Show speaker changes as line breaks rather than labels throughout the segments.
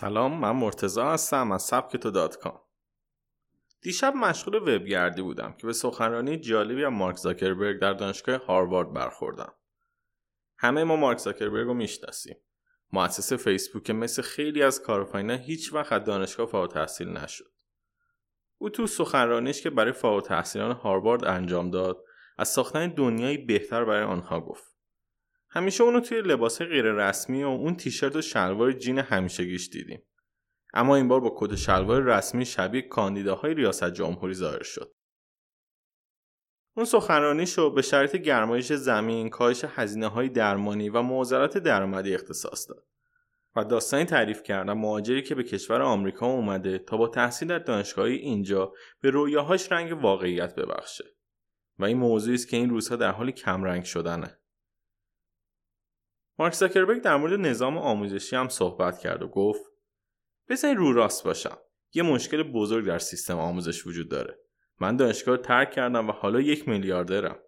سلام من مرتزا هستم از سبکتو دات کام. دیشب مشغول وبگردی بودم که به سخنرانی جالبی از مارک زاکربرگ در دانشگاه هاروارد برخوردم. همه ما مارک زاکربرگ رو می‌شناسیم. مؤسس فیسبوک که مثل خیلی از کارآفرینان هیچ وقت از دانشگاه فارغ تحصیل نشد. او تو سخنرانیش که برای فارغ تحصیلان هاروارد انجام داد از ساختن دنیایی بهتر برای آنها گفت. همیشه اونو توی لباس غیر رسمی و اون تیشرت و شلوار جین همیشگیش دیدیم. اما این بار با کت شلوار رسمی شبیه کاندیداهای ریاست جمهوری ظاهر شد. اون سخنرانیشو به شرط گرمایش زمین، کاهش هزینه های درمانی و معضلات درآمدی اختصاص داد. و داستانی تعریف کردم مهاجری که به کشور آمریکا اومده تا با تحصیل در دانشگاهی اینجا به رویاهاش رنگ واقعیت ببخشه. و این موضوعی است که این روزها در حال کمرنگ شدنه. مارک زاکربرگ در مورد نظام آموزشی هم صحبت کرد و گفت بزنین رو راست باشم. یه مشکل بزرگ در سیستم آموزش وجود داره. من دانشگاه رو ترک کردم و حالا یک میلیاردرم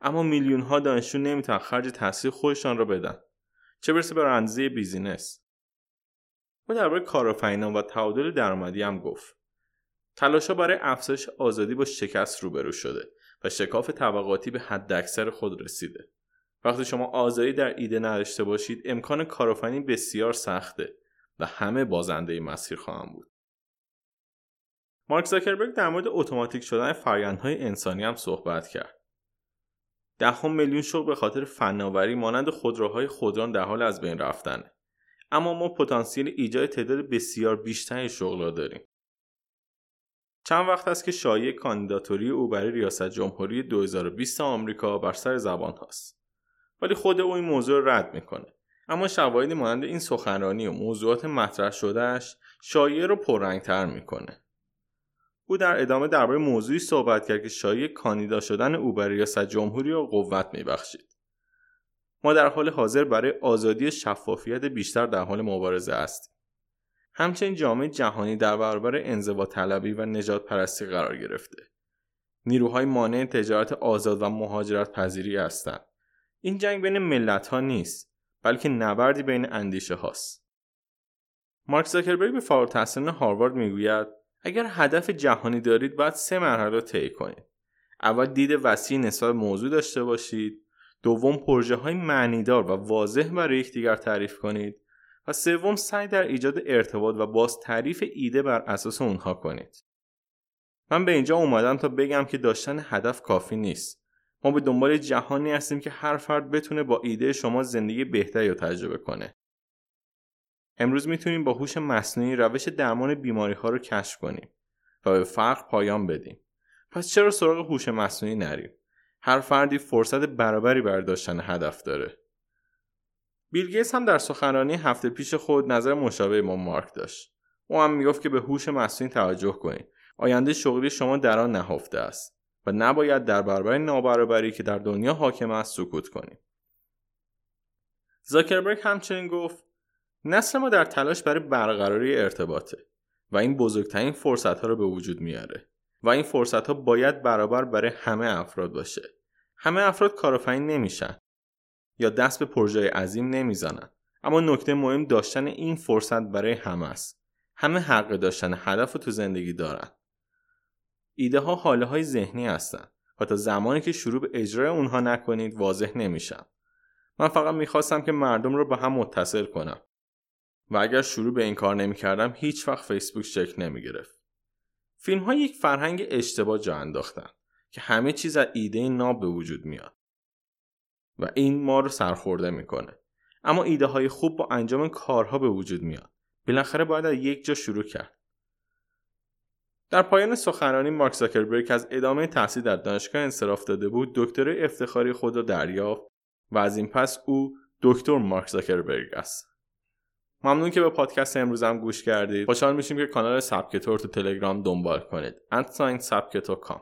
اما میلیون ها دانشجو نمی‌تونن خرج تحصیل خودشان را بدن. چه برسه به رانزی بیزینس. او درباره کارآفرینان و تعادل درآمدی هم گفت. تلاشها برای افزایش آزادی با شکست روبرو شده و شکاف طبقاتی به حداکثر خود رسیده. وقتی شما آزادی در ایده نداشته باشید امکان کارآفرینی بسیار سخته و همه بازنده مسیر خواهم بود. مارک زاکربرگ در مورد اتوماتیک شدن فرآیندهای انسانی هم صحبت کرد. دهم میلیون شغل به خاطر فناوری مانند خودروهای خودران در حال از بین رفتنه. اما ما پتانسیل ایجاد تعداد بسیار بیشتری شغل را داریم. چند وقت است که شایعه کاندیداتوری او برای ریاست جمهوری 2020 آمریکا بر سر زبان هاست. ولی خود او این موضوع رد می‌کنه. اما شواهدی مانند این سخنرانی و موضوعات مطرح شدهش شایعه رو پررنگتر می‌کنه. او در ادامه درباره موضوعی صحبت کرد که شایعه کاندیدا شدن او برای ریاست جمهوری را قوت میبخشید. ما در حال حاضر برای آزادی شفافیت بیشتر در حال مبارزه هستیم. همچنین جامعه جهانی در برابر انزوا طلبی و نجات پرستی قرار گرفته. نیروهای مانع تجارت آزاد و مهاجرت پذیری هستند. این جنگ بین ملت ها نیست بلکه نبردی بین اندیشه هاست. مارک زاکربرگ به فارغ التحصیلان هاروارد می‌گوید اگر هدف جهانی دارید باید سه مرحله را طی کنید. اول دید وسیع نسبت موضوع داشته باشید، دوم پروژه های معنیدار و واضح برای یکدیگر تعریف کنید و سوم سعی در ایجاد ارتباط و باز تعریف ایده بر اساس اونها کنید. من به اینجا اومدم تا بگم که داشتن هدف کافی نیست. ما به دنبال جهانی هستیم که هر فرد بتونه با ایده شما زندگی بهتری رو تجربه کنه. امروز می‌تونیم با هوش مصنوعی روش درمان بیماری ها رو کشف کنیم و به فقر پایان بدیم. پس چرا سراغ هوش مصنوعی نریم؟ هر فردی فرصت برابری برای داشتن هدف داره. بیل گیتس هم در سخنرانی هفته پیش خود نظر مشابه ما مارک داشت. او هم می‌گفت که به هوش مصنوعی توجه کنید. آینده شغلی شما در آن نهفته است. و نباید در برابر نابرابری که در دنیا حاکم است سکوت کنیم. زاکربرگ همچنین گفت نسل ما در تلاش برای برقراری ارتباطه و این بزرگترین فرصت ها رو به وجود میاره و این فرصت ها باید برابر برای همه افراد باشه. همه افراد کارآفرین نمیشن یا دست به پروژه عظیم نمی‌زنن اما نکته مهم داشتن این فرصت برای همه است. همه حق داشتن هدف رو تو زندگی دارن. ایده ها حاله های ذهنی هستند و تا زمانی که شروع به اجرای اونها نکنید واضح نمیشن. من فقط می‌خواستم که مردم رو به هم متصل کنم و اگر شروع به این کار نمی‌کردم هیچ وقت فیسبوک شکل نمی‌گرفت. فیلم ها یک فرهنگ اشتباه جا انداختن که همه چیز از ایده ناب به وجود میاد و این ما رو سرخورده می‌کنه. اما ایده های خوب با انجام کارها به وجود میاد. بالاخره باید از یک جا شروع کرد. در پایان سخنرانی مارک زاکربرگ از ادامه تحصیل در دانشگاه انصراف داده بود دکتر افتخاری خود را دریافت و از این پس او دکتر مارک زاکربرگ است. ممنون که به پادکست امروزم گوش کردید. خوشحال میشیم که کانال سبکتور تو تلگرام دنبال کنید. انتساین سبکتو کام